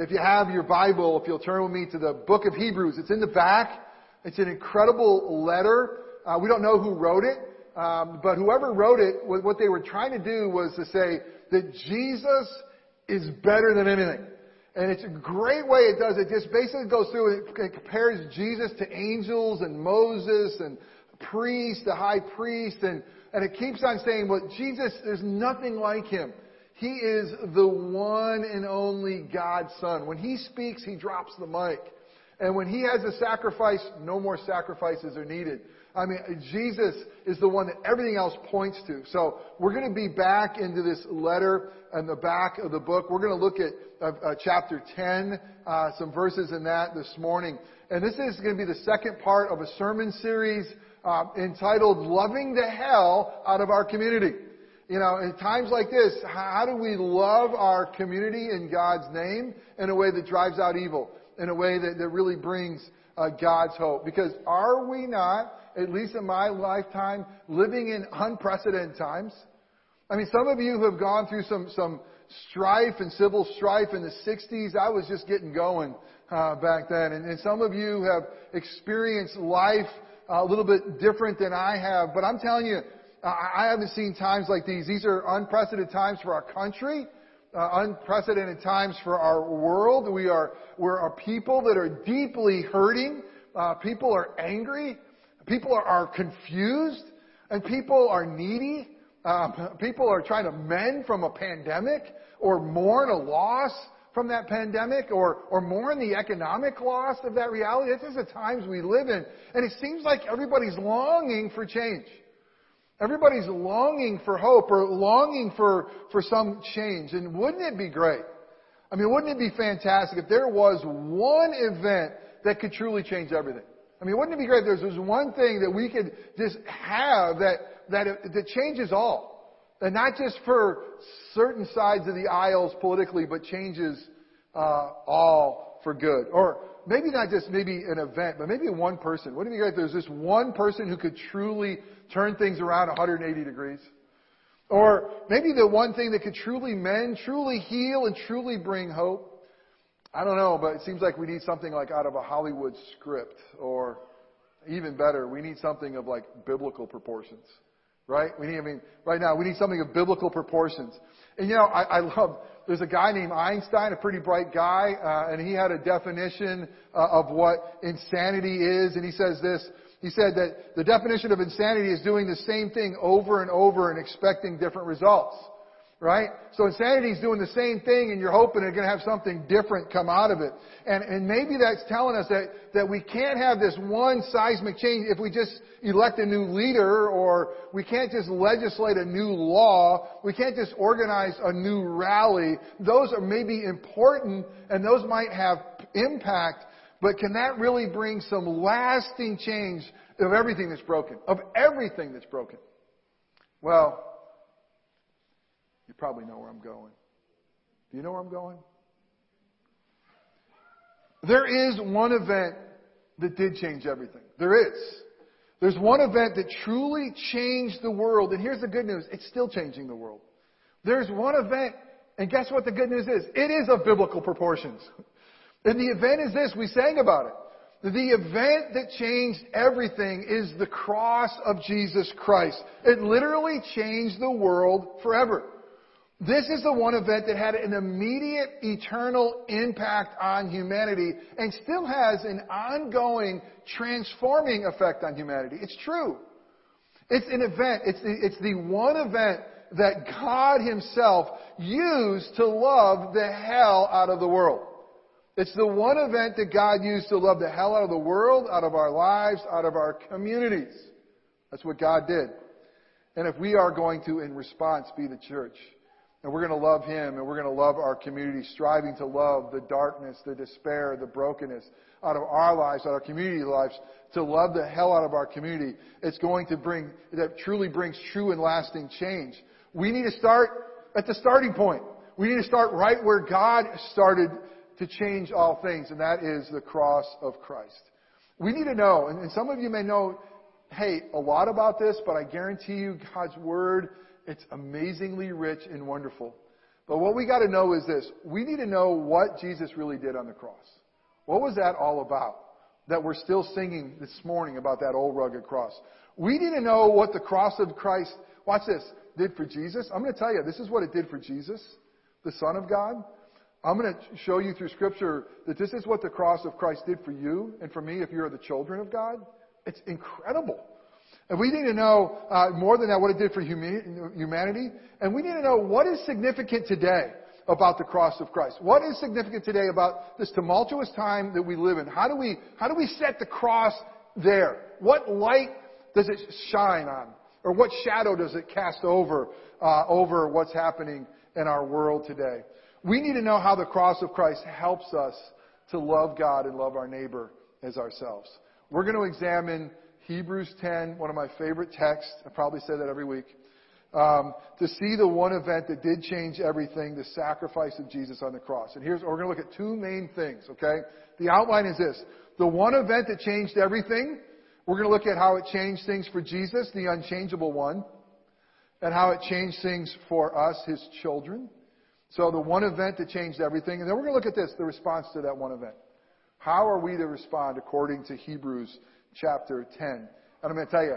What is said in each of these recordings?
If you have your Bible, if you'll turn with me to the book of Hebrews, it's in the back. It's an incredible letter. Uh, we don't know who wrote it, um, but whoever wrote it, what they were trying to do was to say that Jesus is better than anything. And it's a great way it does it. Just basically goes through and it compares Jesus to angels and Moses and priest, the high priest, and, and it keeps on saying, well, Jesus, there's nothing like him. He is the one and only God's Son. When He speaks, He drops the mic. And when He has a sacrifice, no more sacrifices are needed. I mean, Jesus is the one that everything else points to. So we're going to be back into this letter in the back of the book. We're going to look at uh, uh, chapter 10, uh, some verses in that this morning. And this is going to be the second part of a sermon series uh, entitled Loving the Hell Out of Our Community. You know, in times like this, how do we love our community in God's name in a way that drives out evil, in a way that, that really brings uh, God's hope? Because are we not, at least in my lifetime, living in unprecedented times? I mean, some of you have gone through some, some strife and civil strife in the 60s. I was just getting going uh, back then. And, and some of you have experienced life a little bit different than I have. But I'm telling you, I haven't seen times like these. These are unprecedented times for our country, uh, unprecedented times for our world. We are we're a people that are deeply hurting. Uh, people are angry. People are, are confused, and people are needy. Um, people are trying to mend from a pandemic or mourn a loss from that pandemic or, or mourn the economic loss of that reality. This is the times we live in. And it seems like everybody's longing for change. Everybody's longing for hope or longing for, for some change. And wouldn't it be great? I mean, wouldn't it be fantastic if there was one event that could truly change everything? I mean, wouldn't it be great if there was one thing that we could just have that, that, that changes all? And not just for certain sides of the aisles politically, but changes uh, all for good. Or maybe not just maybe an event, but maybe one person. Wouldn't it be great if there's this one person who could truly turn things around 180 degrees? Or maybe the one thing that could truly mend, truly heal, and truly bring hope? I don't know, but it seems like we need something like out of a Hollywood script, or even better, we need something of like biblical proportions. Right? We need, I mean, right now, we need something of biblical proportions. And you know, I, I love, there's a guy named Einstein, a pretty bright guy, uh, and he had a definition uh, of what insanity is, and he says this, he said that the definition of insanity is doing the same thing over and over and expecting different results. Right? So insanity is doing the same thing and you're hoping you're going to have something different come out of it. And, and maybe that's telling us that, that we can't have this one seismic change if we just elect a new leader or we can't just legislate a new law. We can't just organize a new rally. Those are maybe important and those might have impact, but can that really bring some lasting change of everything that's broken? Of everything that's broken? Well, you probably know where I'm going. Do you know where I'm going? There is one event that did change everything. There is. There's one event that truly changed the world, and here's the good news. It's still changing the world. There's one event, and guess what the good news is? It is of biblical proportions. And the event is this, we sang about it. The event that changed everything is the cross of Jesus Christ. It literally changed the world forever. This is the one event that had an immediate eternal impact on humanity and still has an ongoing transforming effect on humanity. It's true. It's an event. It's the, it's the one event that God Himself used to love the hell out of the world. It's the one event that God used to love the hell out of the world, out of our lives, out of our communities. That's what God did. And if we are going to, in response, be the church, and we're going to love Him, and we're going to love our community, striving to love the darkness, the despair, the brokenness out of our lives, out of our community lives, to love the hell out of our community, it's going to bring, that truly brings true and lasting change. We need to start at the starting point. We need to start right where God started to change all things, and that is the cross of Christ. We need to know, and, some of you may know, hey, a lot about this, but I guarantee you God's Word, it's amazingly rich and wonderful. But what we got to know is this. We need to know what Jesus really did on the cross. What was that all about? That we're still singing this morning about that old rugged cross. We need to know what the cross of Christ, watch this, did for Jesus. I'm going to tell you, this is what it did for Jesus, the Son of God. I'm going to show you through Scripture that this is what the cross of Christ did for you and for me if you're the children of God. It's incredible. And we need to know uh, more than that what it did for humanity. And we need to know what is significant today about the cross of Christ. What is significant today about this tumultuous time that we live in? How do we, how do we set the cross there? What light does it shine on? Or what shadow does it cast over, uh, over what's happening in our world today? We need to know how the cross of Christ helps us to love God and love our neighbor as ourselves. We're going to examine Hebrews 10, one of my favorite texts. I probably say that every week. Um, to see the one event that did change everything, the sacrifice of Jesus on the cross. And here's, we're going to look at two main things, okay? The outline is this. The one event that changed everything, we're going to look at how it changed things for Jesus, the unchangeable one, and how it changed things for us, his children. So the one event that changed everything. And then we're going to look at this, the response to that one event. How are we to respond according to Hebrews chapter 10? And I'm going to tell you,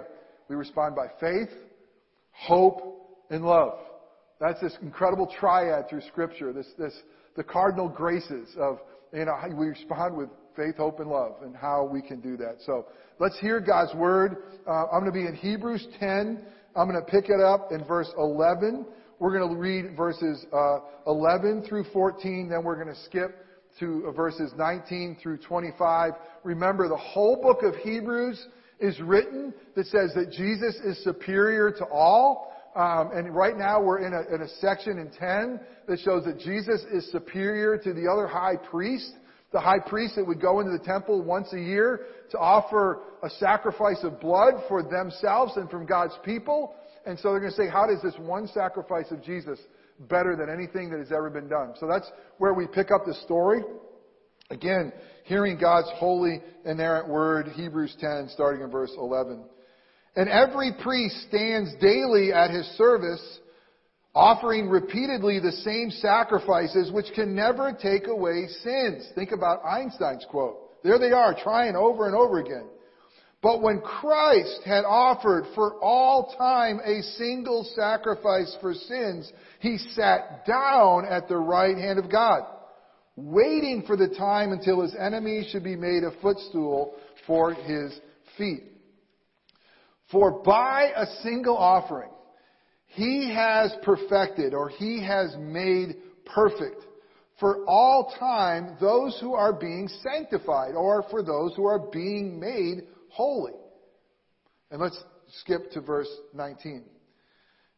we respond by faith, hope, and love. That's this incredible triad through Scripture. This, this, the cardinal graces of, you know, how we respond with faith, hope, and love, and how we can do that. So let's hear God's word. Uh, I'm going to be in Hebrews 10. I'm going to pick it up in verse 11. We're going to read verses uh, 11 through 14, then we're going to skip to uh, verses 19 through 25. Remember, the whole book of Hebrews is written that says that Jesus is superior to all. Um, and right now we're in a, in a section in 10 that shows that Jesus is superior to the other high priest. The high priest that would go into the temple once a year to offer a sacrifice of blood for themselves and from God's people. And so they're going to say, how does this one sacrifice of Jesus better than anything that has ever been done? So that's where we pick up the story. Again, hearing God's holy, inerrant word, Hebrews 10, starting in verse 11. And every priest stands daily at his service, offering repeatedly the same sacrifices which can never take away sins. Think about Einstein's quote. There they are, trying over and over again. But when Christ had offered for all time a single sacrifice for sins, he sat down at the right hand of God waiting for the time until his enemies should be made a footstool for his feet. For by a single offering, he has perfected or he has made perfect for all time those who are being sanctified or for those who are being made holy. And let's skip to verse 19.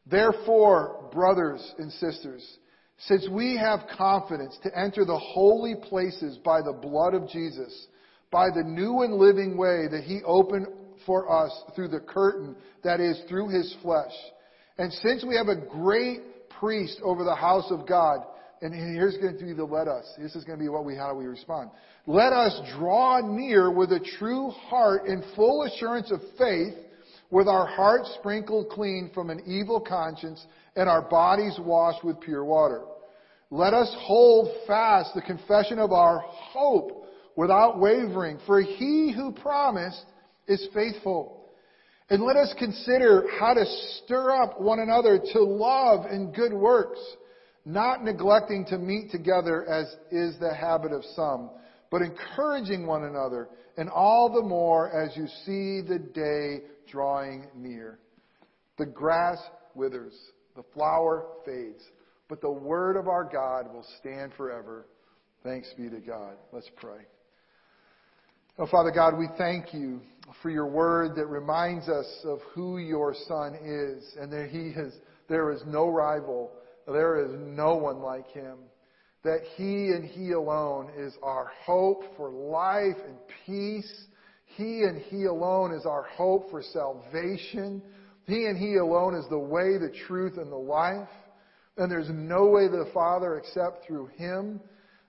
Therefore, brothers and sisters, since we have confidence to enter the holy places by the blood of Jesus, by the new and living way that he opened for us through the curtain that is through his flesh. And since we have a great priest over the house of God, and here's going to be the let us. This is going to be what we, how we respond. Let us draw near with a true heart in full assurance of faith, with our hearts sprinkled clean from an evil conscience and our bodies washed with pure water. Let us hold fast the confession of our hope without wavering, for he who promised is faithful. And let us consider how to stir up one another to love and good works, not neglecting to meet together as is the habit of some, but encouraging one another, and all the more as you see the day drawing near. The grass withers the flower fades, but the word of our God will stand forever. Thanks be to God. Let's pray. Oh, Father God, we thank you for your word that reminds us of who your son is and that he is, there is no rival. There is no one like him. That he and he alone is our hope for life and peace. He and he alone is our hope for salvation. He and He alone is the way, the truth, and the life. And there's no way to the Father except through Him.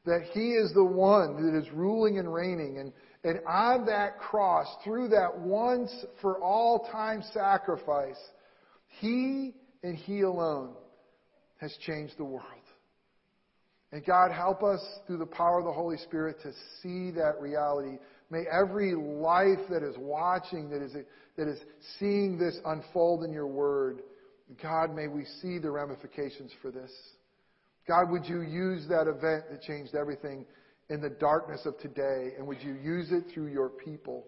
That He is the one that is ruling and reigning. And, and on that cross, through that once for all time sacrifice, He and He alone has changed the world. And God, help us through the power of the Holy Spirit to see that reality. May every life that is watching, that is, that is seeing this unfold in your word, God, may we see the ramifications for this. God, would you use that event that changed everything in the darkness of today, and would you use it through your people?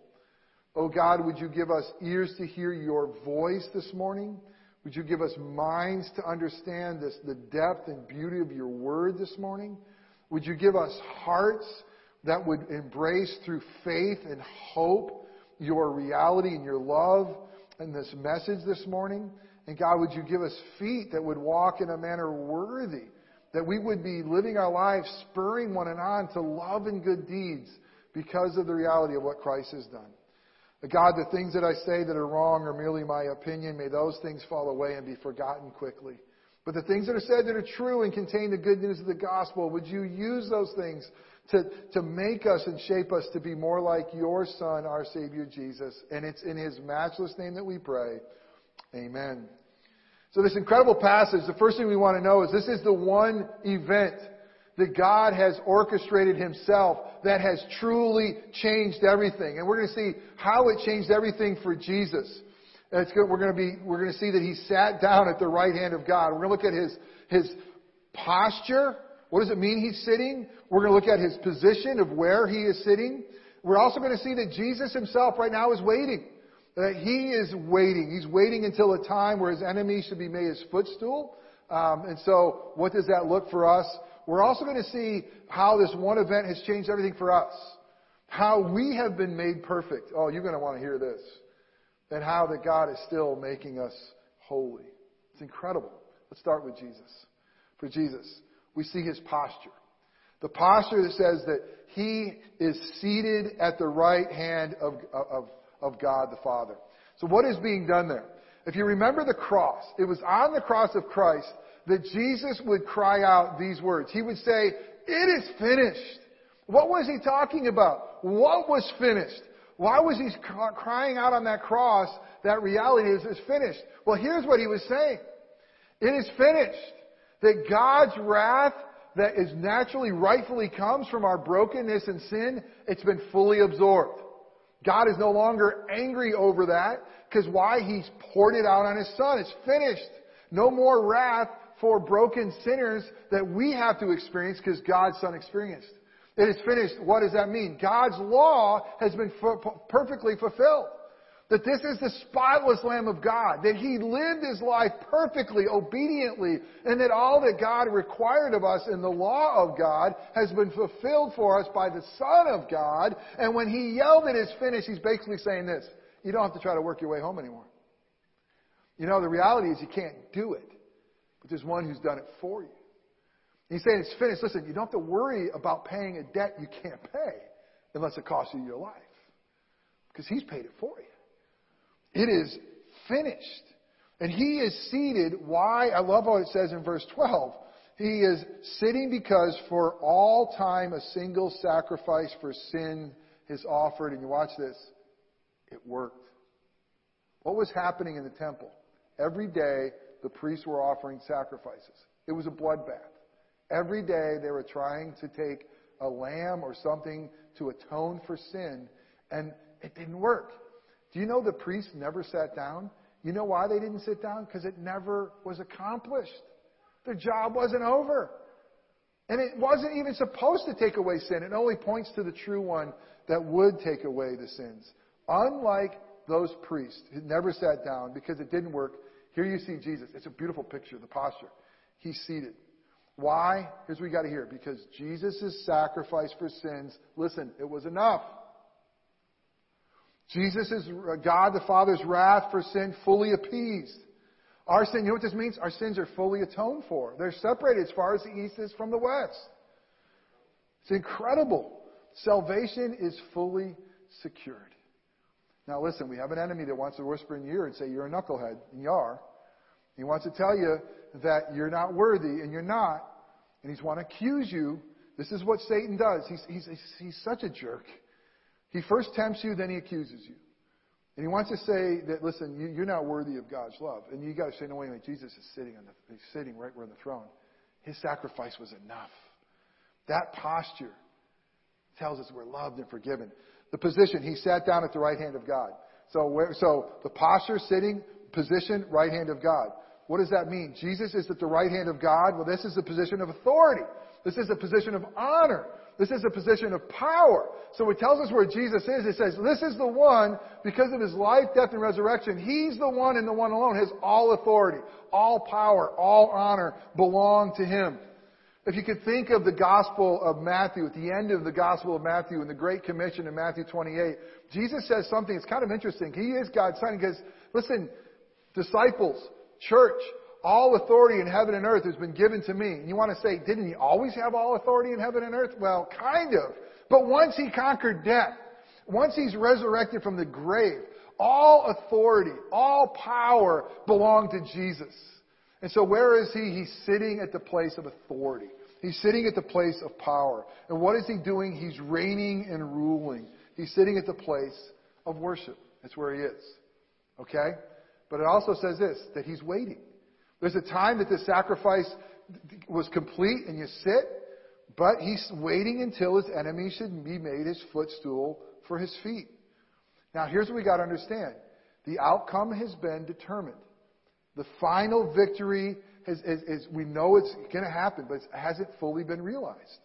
Oh God, would you give us ears to hear your voice this morning? Would you give us minds to understand this, the depth and beauty of your word this morning? Would you give us hearts that would embrace through faith and hope your reality and your love and this message this morning? And God, would you give us feet that would walk in a manner worthy, that we would be living our lives spurring one and on to love and good deeds because of the reality of what Christ has done. God, the things that I say that are wrong are merely my opinion. May those things fall away and be forgotten quickly. But the things that are said that are true and contain the good news of the gospel, would you use those things to, to make us and shape us to be more like your Son, our Savior Jesus? And it's in His matchless name that we pray. Amen. So this incredible passage, the first thing we want to know is this is the one event that God has orchestrated himself that has truly changed everything. And we're going to see how it changed everything for Jesus. It's good. We're going to be, we're going to see that he sat down at the right hand of God. We're going to look at his, his posture. What does it mean he's sitting? We're going to look at his position of where he is sitting. We're also going to see that Jesus himself right now is waiting. That he is waiting. He's waiting until a time where his enemies should be made his footstool. Um, and so, what does that look for us? We're also going to see how this one event has changed everything for us. How we have been made perfect. Oh, you're going to want to hear this. And how that God is still making us holy. It's incredible. Let's start with Jesus. For Jesus, we see his posture. The posture that says that he is seated at the right hand of, of, of God the Father. So what is being done there? If you remember the cross, it was on the cross of Christ that Jesus would cry out these words. He would say, it is finished. What was he talking about? What was finished? Why was he crying out on that cross that reality is, is finished? Well, here's what he was saying. It is finished. That God's wrath that is naturally, rightfully comes from our brokenness and sin, it's been fully absorbed. God is no longer angry over that because why? He's poured it out on His Son. It's finished. No more wrath for broken sinners that we have to experience because God's Son experienced. It is finished. What does that mean? God's law has been perfectly fulfilled. That this is the spotless Lamb of God. That He lived His life perfectly, obediently, and that all that God required of us in the law of God has been fulfilled for us by the Son of God. And when He yelled it is finished, He's basically saying this. You don't have to try to work your way home anymore. You know, the reality is you can't do it. But there's one who's done it for you. He's saying it's finished. Listen, you don't have to worry about paying a debt you can't pay unless it costs you your life. Because he's paid it for you. It is finished. And he is seated. Why? I love what it says in verse 12. He is sitting because for all time a single sacrifice for sin is offered. And you watch this. It worked. What was happening in the temple? Every day, the priests were offering sacrifices. It was a bloodbath. Every day they were trying to take a lamb or something to atone for sin, and it didn't work. Do you know the priests never sat down? You know why they didn't sit down? Because it never was accomplished. Their job wasn't over. And it wasn't even supposed to take away sin. It only points to the true one that would take away the sins. Unlike those priests who never sat down because it didn't work, here you see Jesus. It's a beautiful picture, the posture. He's seated. Why? Here's what we got to hear. Because Jesus' sacrifice for sins, listen, it was enough. Jesus' is God the Father's wrath for sin fully appeased. Our sin, you know what this means? Our sins are fully atoned for. They're separated as far as the east is from the west. It's incredible. Salvation is fully secured. Now listen, we have an enemy that wants to whisper in your ear and say you're a knucklehead, and you are. He wants to tell you that you're not worthy, and you're not. And he's want to accuse you. This is what Satan does. He's, he's, he's such a jerk. He first tempts you, then he accuses you. And he wants to say that, listen, you, are not worthy of God's love. And you got to say, no, wait a minute, Jesus is sitting on the, he's sitting right where on the throne. His sacrifice was enough. That posture tells us we're loved and forgiven. The position, he sat down at the right hand of God. So, where, so the posture, sitting, position, right hand of God. What does that mean? Jesus is at the right hand of God. Well, this is a position of authority. This is a position of honor. This is a position of power. So it tells us where Jesus is. It says, this is the one, because of his life, death, and resurrection, he's the one and the one alone has all authority, all power, all honor belong to him. If you could think of the Gospel of Matthew, at the end of the Gospel of Matthew and the Great Commission in Matthew 28, Jesus says something that's kind of interesting. He is God's Son. He goes, listen, disciples, church, all authority in heaven and earth has been given to me. And you want to say, didn't he always have all authority in heaven and earth? Well, kind of. But once he conquered death, once he's resurrected from the grave, all authority, all power belong to Jesus. And so where is he? He's sitting at the place of authority. He's sitting at the place of power. And what is he doing? He's reigning and ruling. He's sitting at the place of worship. That's where he is. Okay? But it also says this, that he's waiting. There's a time that the sacrifice was complete and you sit, but he's waiting until his enemy should be made his footstool for his feet. Now here's what we gotta understand. The outcome has been determined. The final victory is, is, is we know it's gonna happen, but it hasn't fully been realized.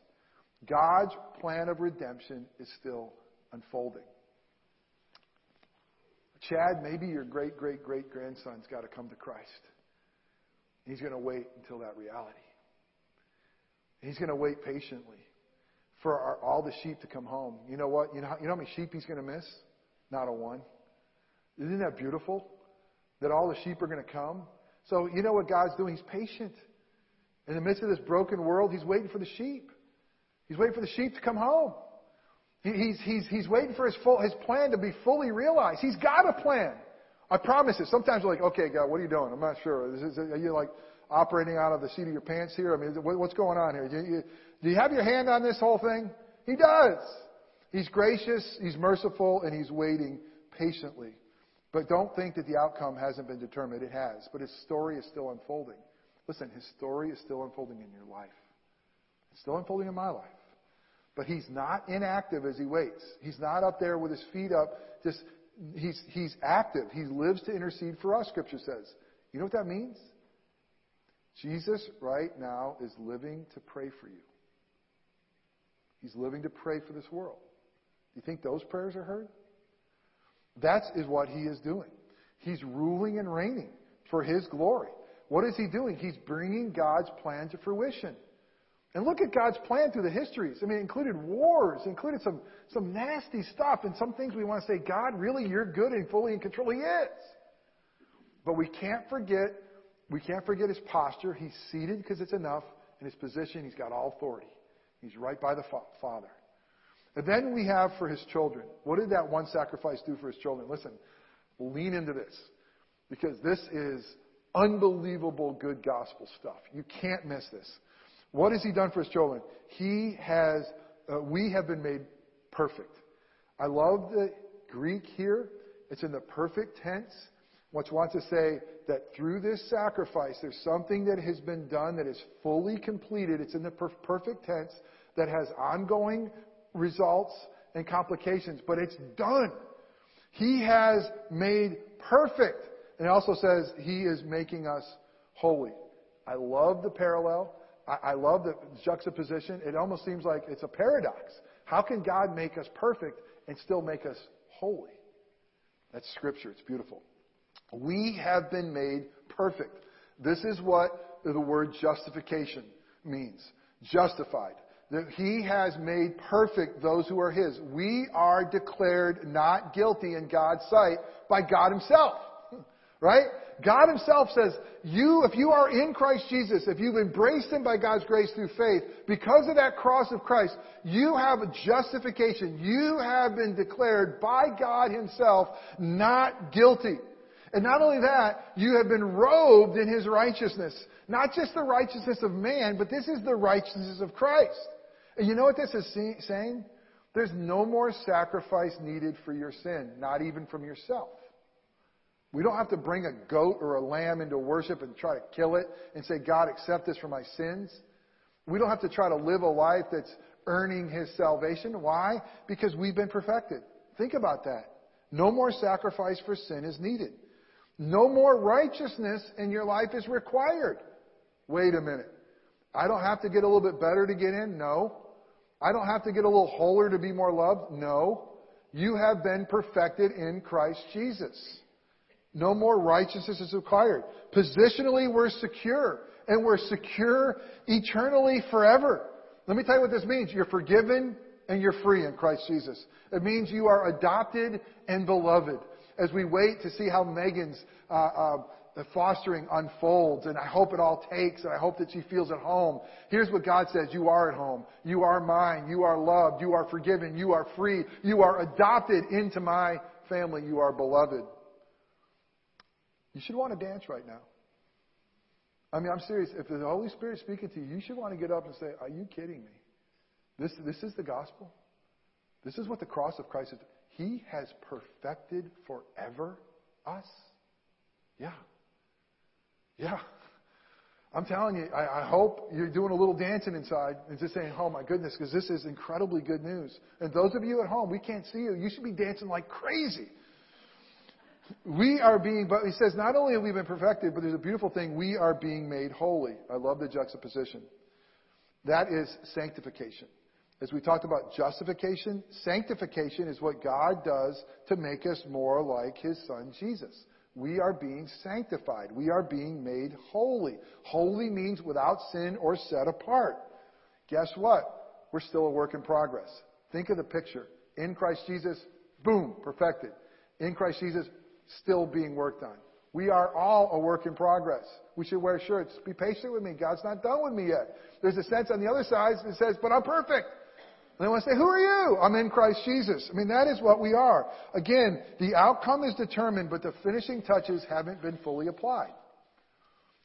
God's plan of redemption is still unfolding. Chad, maybe your great great great grandson's got to come to Christ. He's going to wait until that reality. He's going to wait patiently for our, all the sheep to come home. You know what? You know, you know how many sheep he's going to miss? Not a one. Isn't that beautiful? That all the sheep are going to come. So you know what God's doing? He's patient. In the midst of this broken world, He's waiting for the sheep. He's waiting for the sheep to come home. He's, he's, he's waiting for his, full, his plan to be fully realized. He's got a plan. I promise you. Sometimes you're like, okay, God, what are you doing? I'm not sure. Is, are you like operating out of the seat of your pants here? I mean, what's going on here? Do you, do you have your hand on this whole thing? He does. He's gracious, he's merciful, and he's waiting patiently. But don't think that the outcome hasn't been determined. It has. But his story is still unfolding. Listen, his story is still unfolding in your life. It's still unfolding in my life. But he's not inactive as he waits. He's not up there with his feet up, just he's, he's active. He lives to intercede for us, Scripture says. You know what that means? Jesus right now is living to pray for you. He's living to pray for this world. Do you think those prayers are heard? That is what he is doing. He's ruling and reigning for his glory. What is he doing? He's bringing God's plan to fruition. And look at God's plan through the histories. I mean, it included wars, included some, some nasty stuff, and some things we want to say, God, really, you're good and fully in control. He is. But we can't forget, we can't forget his posture. He's seated because it's enough. In his position, he's got all authority. He's right by the fa- Father. And then we have for his children. What did that one sacrifice do for his children? Listen, lean into this. Because this is unbelievable good gospel stuff. You can't miss this. What has he done for his children? He has, uh, we have been made perfect. I love the Greek here. It's in the perfect tense, which wants to say that through this sacrifice, there's something that has been done that is fully completed. It's in the per- perfect tense that has ongoing results and complications, but it's done. He has made perfect. And it also says he is making us holy. I love the parallel. I, I love the juxtaposition. It almost seems like it's a paradox. How can God make us perfect and still make us holy? That's scripture. It's beautiful. We have been made perfect. This is what the word justification means. Justified. That he has made perfect those who are his. We are declared not guilty in God's sight by God himself. Right? God himself says, you, if you are in Christ Jesus, if you've embraced him by God's grace through faith, because of that cross of Christ, you have a justification. You have been declared by God himself not guilty. And not only that, you have been robed in his righteousness. Not just the righteousness of man, but this is the righteousness of Christ. And you know what this is saying? There's no more sacrifice needed for your sin, not even from yourself. We don't have to bring a goat or a lamb into worship and try to kill it and say, God, accept this for my sins. We don't have to try to live a life that's earning his salvation. Why? Because we've been perfected. Think about that. No more sacrifice for sin is needed. No more righteousness in your life is required. Wait a minute. I don't have to get a little bit better to get in? No. I don't have to get a little holier to be more loved? No. You have been perfected in Christ Jesus. No more righteousness is required. Positionally, we're secure. And we're secure eternally forever. Let me tell you what this means. You're forgiven and you're free in Christ Jesus. It means you are adopted and beloved. As we wait to see how Megan's uh, uh, fostering unfolds, and I hope it all takes, and I hope that she feels at home. Here's what God says You are at home. You are mine. You are loved. You are forgiven. You are free. You are adopted into my family. You are beloved. You should want to dance right now. I mean, I'm serious. If the Holy Spirit is speaking to you, you should want to get up and say, Are you kidding me? This, this is the gospel. This is what the cross of Christ is. He has perfected forever us. Yeah. Yeah. I'm telling you, I, I, hope you're doing a little dancing inside and just saying, oh my goodness, because this is incredibly good news. And those of you at home, we can't see you. You should be dancing like crazy. We are being, but he says, not only have we been perfected, but there's a beautiful thing, we are being made holy. I love the juxtaposition. That is sanctification. As we talked about justification, sanctification is what God does to make us more like His Son Jesus. We are being sanctified. We are being made holy. Holy means without sin or set apart. Guess what? We're still a work in progress. Think of the picture. In Christ Jesus, boom, perfected. In Christ Jesus, still being worked on. We are all a work in progress. We should wear shirts. Be patient with me. God's not done with me yet. There's a sense on the other side that says, but I'm perfect. They want to say, who are you? I'm in Christ Jesus. I mean, that is what we are. Again, the outcome is determined, but the finishing touches haven't been fully applied.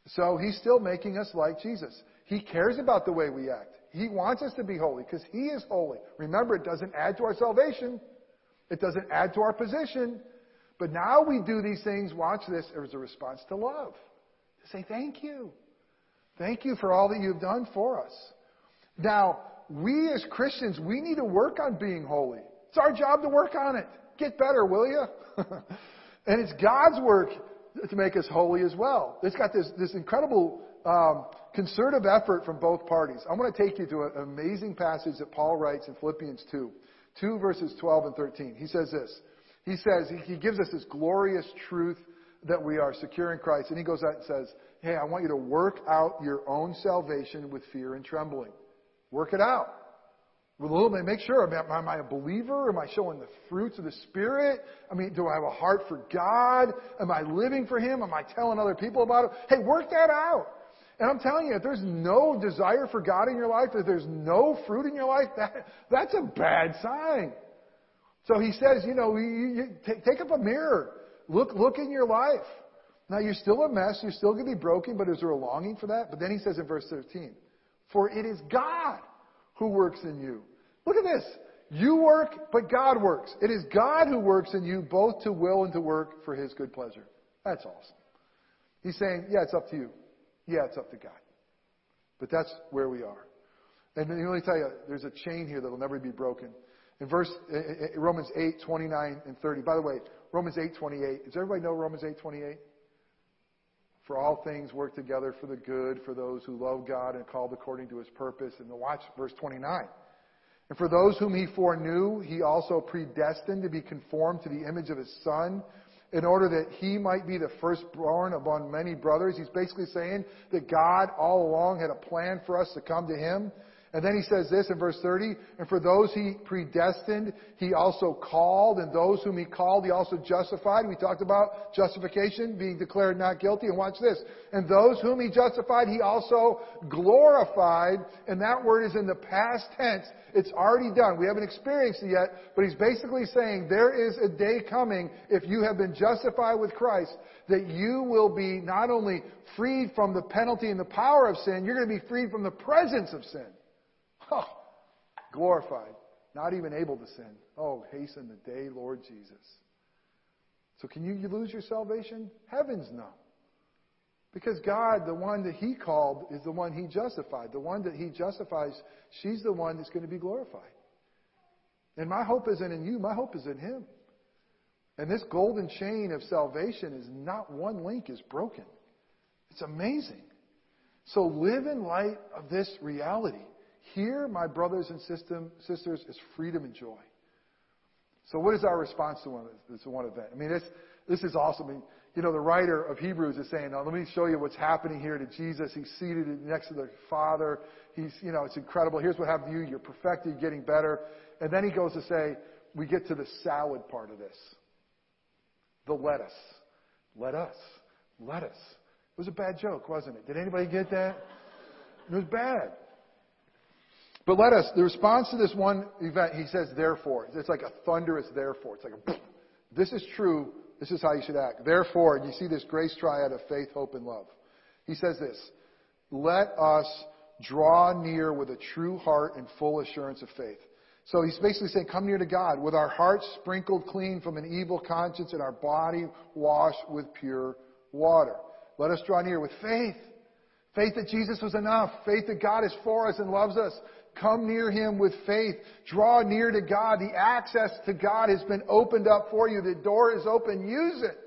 So he's still making us like Jesus. He cares about the way we act. He wants us to be holy because he is holy. Remember, it doesn't add to our salvation. It doesn't add to our position. But now we do these things, watch this, as a response to love. To say, thank you. Thank you for all that you've done for us. Now, we as Christians, we need to work on being holy. It's our job to work on it. Get better, will you? and it's God's work to make us holy as well. It's got this, this incredible um, concerted effort from both parties. I'm going to take you to an amazing passage that Paul writes in Philippians 2, 2 verses 12 and 13. He says this. He says, he gives us this glorious truth that we are secure in Christ. And he goes out and says, Hey, I want you to work out your own salvation with fear and trembling. Work it out. With a little bit, make sure, am I a believer? Am I showing the fruits of the Spirit? I mean, do I have a heart for God? Am I living for Him? Am I telling other people about it? Hey, work that out. And I'm telling you, if there's no desire for God in your life, if there's no fruit in your life, that, that's a bad sign. So he says, you know, you, you, take, take up a mirror. Look, look in your life. Now you're still a mess. You're still going to be broken, but is there a longing for that? But then he says in verse 13, for it is God who works in you. Look at this. You work, but God works. It is God who works in you both to will and to work for his good pleasure. That's awesome. He's saying, yeah, it's up to you. Yeah, it's up to God. But that's where we are. And let me tell you, there's a chain here that will never be broken. In verse in Romans 8, 29 and 30. By the way, Romans 8, 28. Does everybody know Romans 8, 28? For all things work together for the good for those who love God and called according to his purpose. And watch verse 29. And for those whom he foreknew, he also predestined to be conformed to the image of his son, in order that he might be the firstborn among many brothers. He's basically saying that God all along had a plan for us to come to him. And then he says this in verse 30, and for those he predestined, he also called, and those whom he called, he also justified. We talked about justification, being declared not guilty, and watch this. And those whom he justified, he also glorified, and that word is in the past tense. It's already done. We haven't experienced it yet, but he's basically saying there is a day coming, if you have been justified with Christ, that you will be not only freed from the penalty and the power of sin, you're going to be freed from the presence of sin. Oh, glorified, not even able to sin. Oh, hasten the day, Lord Jesus. So can you, you lose your salvation? Heavens no. Because God, the one that He called, is the one He justified. The one that He justifies, she's the one that's going to be glorified. And my hope isn't in you, my hope is in Him. And this golden chain of salvation is not one link is broken. It's amazing. So live in light of this reality. Here, my brothers and sisters, is freedom and joy. So what is our response to one, this one event? I mean, this, this is awesome. I mean, you know, the writer of Hebrews is saying, now let me show you what's happening here to Jesus. He's seated next to the Father. He's, you know, it's incredible. Here's what happened to you. You're perfected, you're getting better. And then he goes to say, we get to the salad part of this. The lettuce. Let us. Lettuce. It was a bad joke, wasn't it? Did anybody get that? It was bad. But let us, the response to this one event, he says, therefore. It's like a thunderous therefore. It's like a, this is true. This is how you should act. Therefore, you see this grace triad of faith, hope, and love. He says this, let us draw near with a true heart and full assurance of faith. So he's basically saying, come near to God with our hearts sprinkled clean from an evil conscience and our body washed with pure water. Let us draw near with faith. Faith that Jesus was enough. Faith that God is for us and loves us. Come near Him with faith. Draw near to God. The access to God has been opened up for you. The door is open. Use it.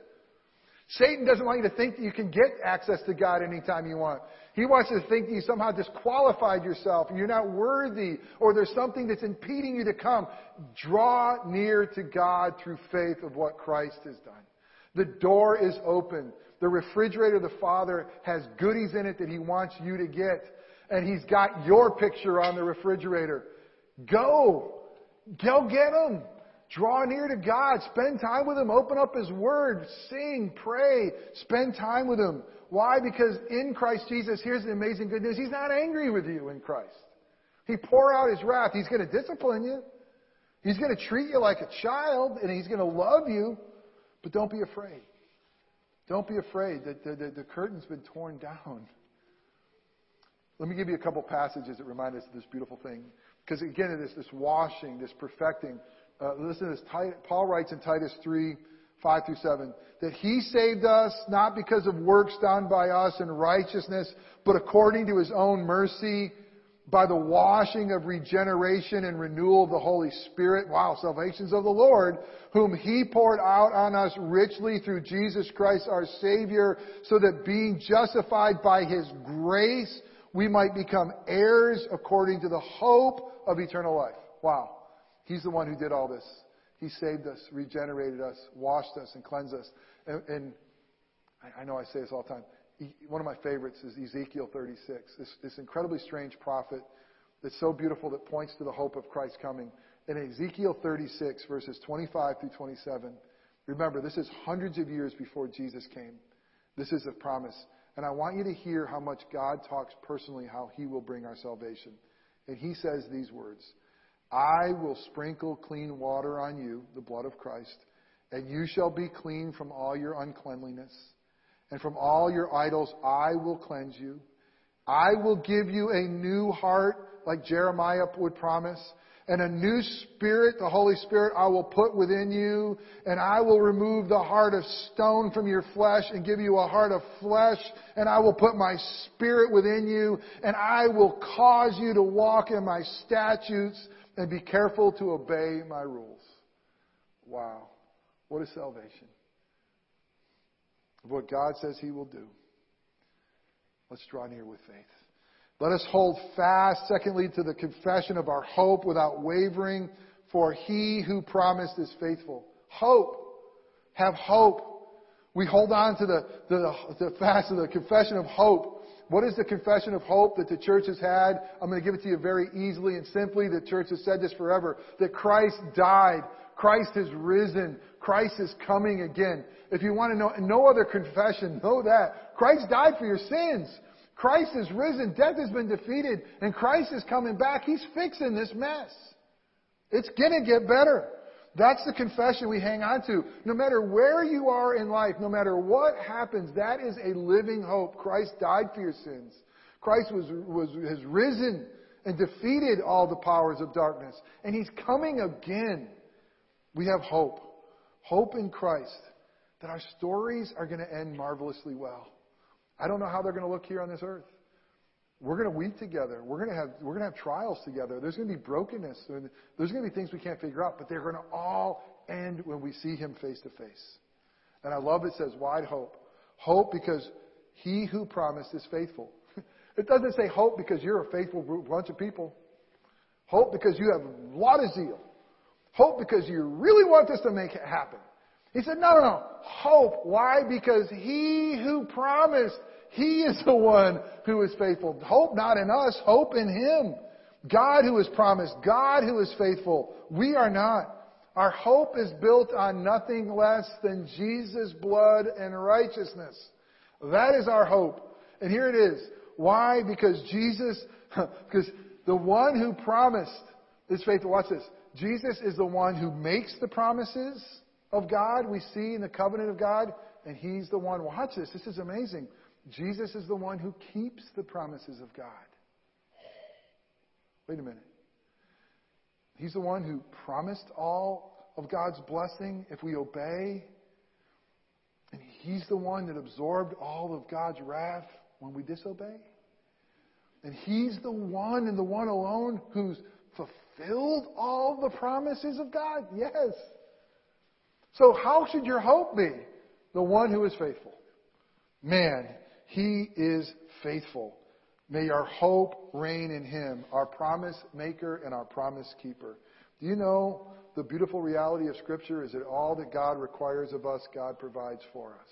Satan doesn't want you to think that you can get access to God anytime you want. He wants you to think that you somehow disqualified yourself, you're not worthy, or there's something that's impeding you to come. Draw near to God through faith of what Christ has done. The door is open. The refrigerator of the Father has goodies in it that He wants you to get. And He's got your picture on the refrigerator. Go! Go get him. Draw near to God. Spend time with Him. Open up His Word. Sing, pray. Spend time with Him. Why? Because in Christ Jesus, here's the amazing good news. He's not angry with you in Christ. He pour out His wrath. He's going to discipline you. He's going to treat you like a child and He's going to love you. But don't be afraid. Don't be afraid that the, the, the curtain's been torn down. Let me give you a couple passages that remind us of this beautiful thing. Because again, it is this washing, this perfecting. Uh, listen to this. Paul writes in Titus 3, 5 through 7, that he saved us not because of works done by us in righteousness, but according to his own mercy, by the washing of regeneration and renewal of the Holy Spirit. Wow, salvation's of the Lord, whom he poured out on us richly through Jesus Christ our Savior, so that being justified by his grace, we might become heirs according to the hope of eternal life. Wow. He's the one who did all this. He saved us, regenerated us, washed us, and cleansed us. And, and I, know I say this all the time. One of my favorites is Ezekiel 36, this, this incredibly strange prophet that's so beautiful that points to the hope of Christ coming. In Ezekiel 36, verses 25 through 27, remember, this is hundreds of years before Jesus came. This is a promise. And I want you to hear how much God talks personally how he will bring our salvation. And he says these words I will sprinkle clean water on you, the blood of Christ, and you shall be clean from all your uncleanliness. And from all your idols I will cleanse you. I will give you a new heart, like Jeremiah would promise, and a new spirit, the Holy Spirit, I will put within you, and I will remove the heart of stone from your flesh and give you a heart of flesh, and I will put my spirit within you, and I will cause you to walk in my statutes and be careful to obey my rules. Wow. What is salvation? Of what God says He will do. Let's draw near with faith. Let us hold fast, secondly, to the confession of our hope without wavering, for He who promised is faithful. Hope. Have hope. We hold on to the, the, the fast of the confession of hope what is the confession of hope that the church has had? I'm going to give it to you very easily and simply. The church has said this forever. That Christ died. Christ has risen. Christ is coming again. If you want to know no other confession, know that. Christ died for your sins. Christ is risen. Death has been defeated. And Christ is coming back. He's fixing this mess. It's going to get better. That's the confession we hang on to. No matter where you are in life, no matter what happens, that is a living hope. Christ died for your sins. Christ was, was, has risen and defeated all the powers of darkness. And He's coming again. We have hope. Hope in Christ that our stories are going to end marvelously well. I don't know how they're going to look here on this earth. We're going to weep together. We're going to have, we're going to have trials together. There's going to be brokenness. There's going to be things we can't figure out, but they're going to all end when we see him face to face. And I love it says wide hope. Hope because he who promised is faithful. It doesn't say hope because you're a faithful bunch of people. Hope because you have a lot of zeal. Hope because you really want this to make it happen. He said, no, no, no. Hope. Why? Because he who promised, he is the one who is faithful. Hope not in us, hope in him. God who has promised, God who is faithful. We are not. Our hope is built on nothing less than Jesus' blood and righteousness. That is our hope. And here it is. Why? Because Jesus, because the one who promised is faithful. Watch this. Jesus is the one who makes the promises of God we see in the covenant of God, and He's the one, watch this, this is amazing. Jesus is the one who keeps the promises of God. Wait a minute. He's the one who promised all of God's blessing if we obey. And He's the one that absorbed all of God's wrath when we disobey. And He's the one and the one alone who's fulfilled all the promises of God. Yes. So how should your hope be? The one who is faithful. Man, He is faithful. May our hope reign in Him, our promise maker and our promise keeper. Do you know the beautiful reality of Scripture is that all that God requires of us, God provides for us?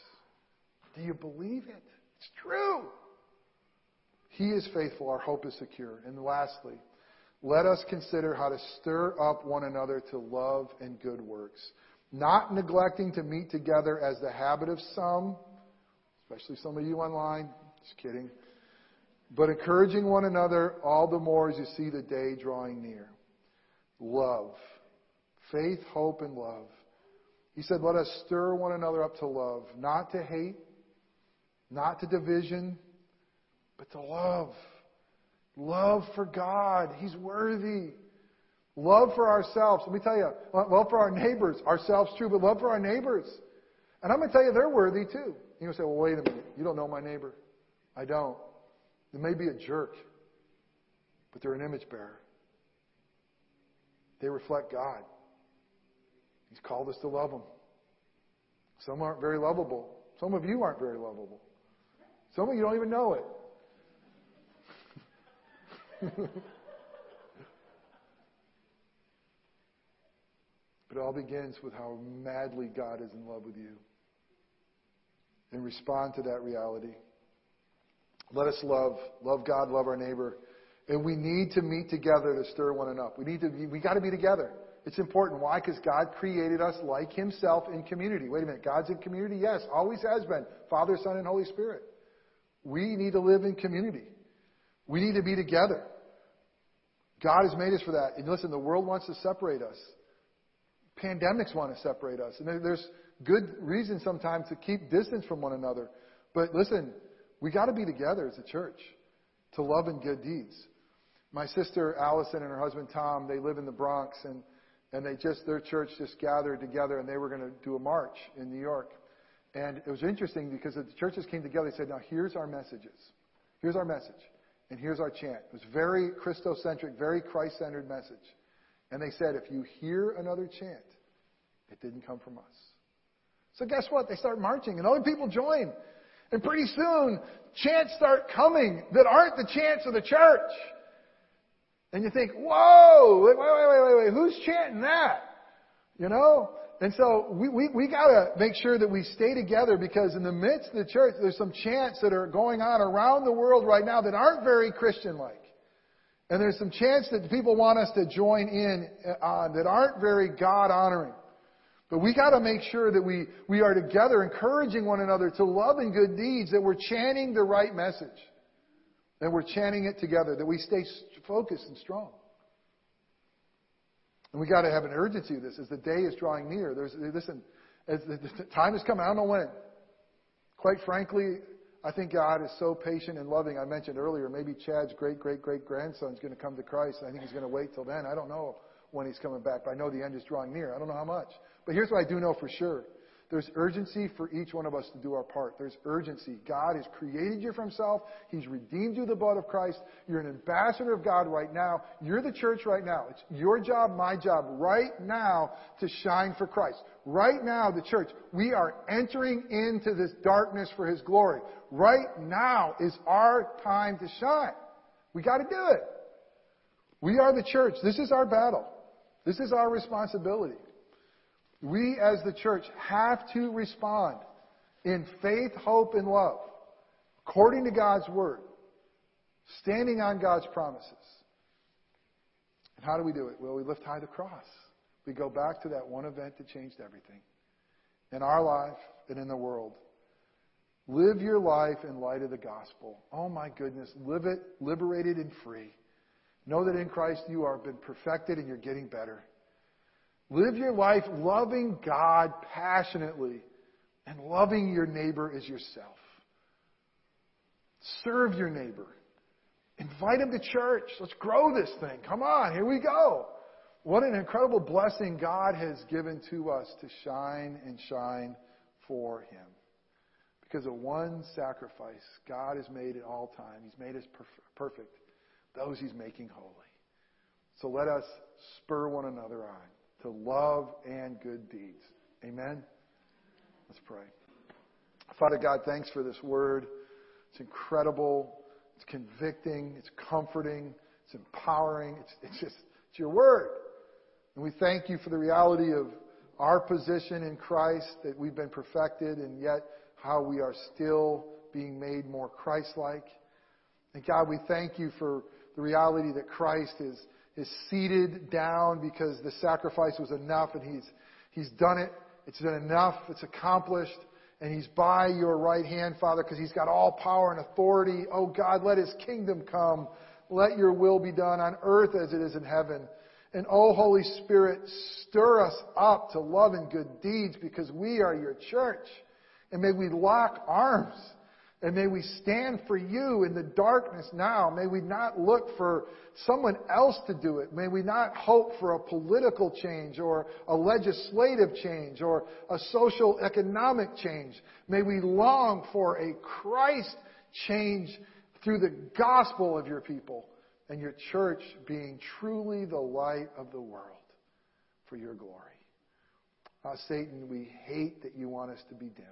Do you believe it? It's true. He is faithful. Our hope is secure. And lastly, let us consider how to stir up one another to love and good works not neglecting to meet together as the habit of some, especially some of you online, just kidding, but encouraging one another all the more as you see the day drawing near. Love. Faith, hope, and love. He said, let us stir one another up to love, not to hate, not to division, but to love. Love for God. He's worthy. Love for ourselves. Let me tell you, love for our neighbors. Ourselves true, but love for our neighbors. And I'm going to tell you, they're worthy too. You say, well, wait a minute. You don't know my neighbor. I don't. They may be a jerk, but they're an image bearer. They reflect God. He's called us to love them. Some aren't very lovable. Some of you aren't very lovable. Some of you don't even know it. But it all begins with how madly God is in love with you. And respond to that reality. Let us love, love God, love our neighbor. And we need to meet together to stir one another up. We need to be, we got to be together. It's important. Why? Because God created us like Himself in community. Wait a minute. God's in community? Yes. Always has been. Father, Son, and Holy Spirit. We need to live in community. We need to be together. God has made us for that. And listen, the world wants to separate us. Pandemics want to separate us. And there's good reason sometimes to keep distance from one another. But listen, we got to be together as a church to love and good deeds. My sister Allison and her husband Tom, they live in the Bronx and and they just their church just gathered together and they were going to do a march in New York. And it was interesting because the churches came together. They said, "Now here's our messages. Here's our message, and here's our chant." It was very Christocentric, very Christ-centered message. And they said, if you hear another chant, it didn't come from us. So guess what? They start marching and other people join. And pretty soon, chants start coming that aren't the chants of the church. And you think, whoa, wait, wait, wait, wait, wait, who's chanting that? You know? And so we, we, we gotta make sure that we stay together because in the midst of the church, there's some chants that are going on around the world right now that aren't very Christian-like. And there's some chants that people want us to join in uh, on that aren't very God honoring. But we got to make sure that we, we are together encouraging one another to love and good deeds, that we're chanting the right message, that we're chanting it together, that we stay focused and strong. And we got to have an urgency of this as the day is drawing near. There's, listen, as the, the time is coming, I don't know when. Quite frankly, I think God is so patient and loving. I mentioned earlier, maybe Chad's great great great grandson is going to come to Christ. I think he's going to wait till then. I don't know when he's coming back, but I know the end is drawing near. I don't know how much. But here's what I do know for sure There's urgency for each one of us to do our part. There's urgency. God has created you for himself. He's redeemed you the blood of Christ. You're an ambassador of God right now. You're the church right now. It's your job, my job right now to shine for Christ. Right now, the church, we are entering into this darkness for his glory. Right now is our time to shine. We got to do it. We are the church. This is our battle. This is our responsibility. We as the church have to respond in faith, hope, and love, according to God's word, standing on God's promises. And how do we do it? Well, we lift high the cross. We go back to that one event that changed everything in our life and in the world. Live your life in light of the gospel. Oh my goodness, live it liberated and free. Know that in Christ you are been perfected and you're getting better. Live your life loving God passionately and loving your neighbor as yourself. Serve your neighbor. Invite him to church. Let's grow this thing. Come on, here we go. What an incredible blessing God has given to us to shine and shine for him. Because of one sacrifice, God has made it all time. He's made us perfect. Those he's making holy. So let us spur one another on to love and good deeds. Amen? Let's pray. Father God, thanks for this word. It's incredible. It's convicting. It's comforting. It's empowering. It's, it's just, it's your word. And we thank you for the reality of our position in Christ, that we've been perfected, and yet how we are still being made more Christ-like. And God, we thank you for the reality that Christ is is seated down because the sacrifice was enough and he's, he's done it. It's been enough. It's accomplished. And he's by your right hand, Father, because he's got all power and authority. Oh God, let his kingdom come. Let your will be done on earth as it is in heaven. And oh Holy Spirit, stir us up to love and good deeds because we are your church. And may we lock arms and may we stand for you in the darkness now. May we not look for someone else to do it. May we not hope for a political change or a legislative change or a social economic change. May we long for a Christ change through the gospel of your people and your church being truly the light of the world for your glory. Uh, Satan, we hate that you want us to be dim.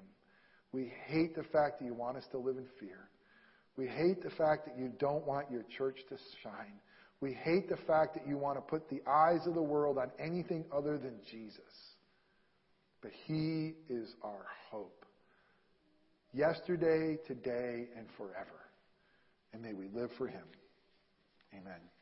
We hate the fact that you want us to live in fear. We hate the fact that you don't want your church to shine. We hate the fact that you want to put the eyes of the world on anything other than Jesus. But He is our hope. Yesterday, today, and forever. And may we live for Him. Amen.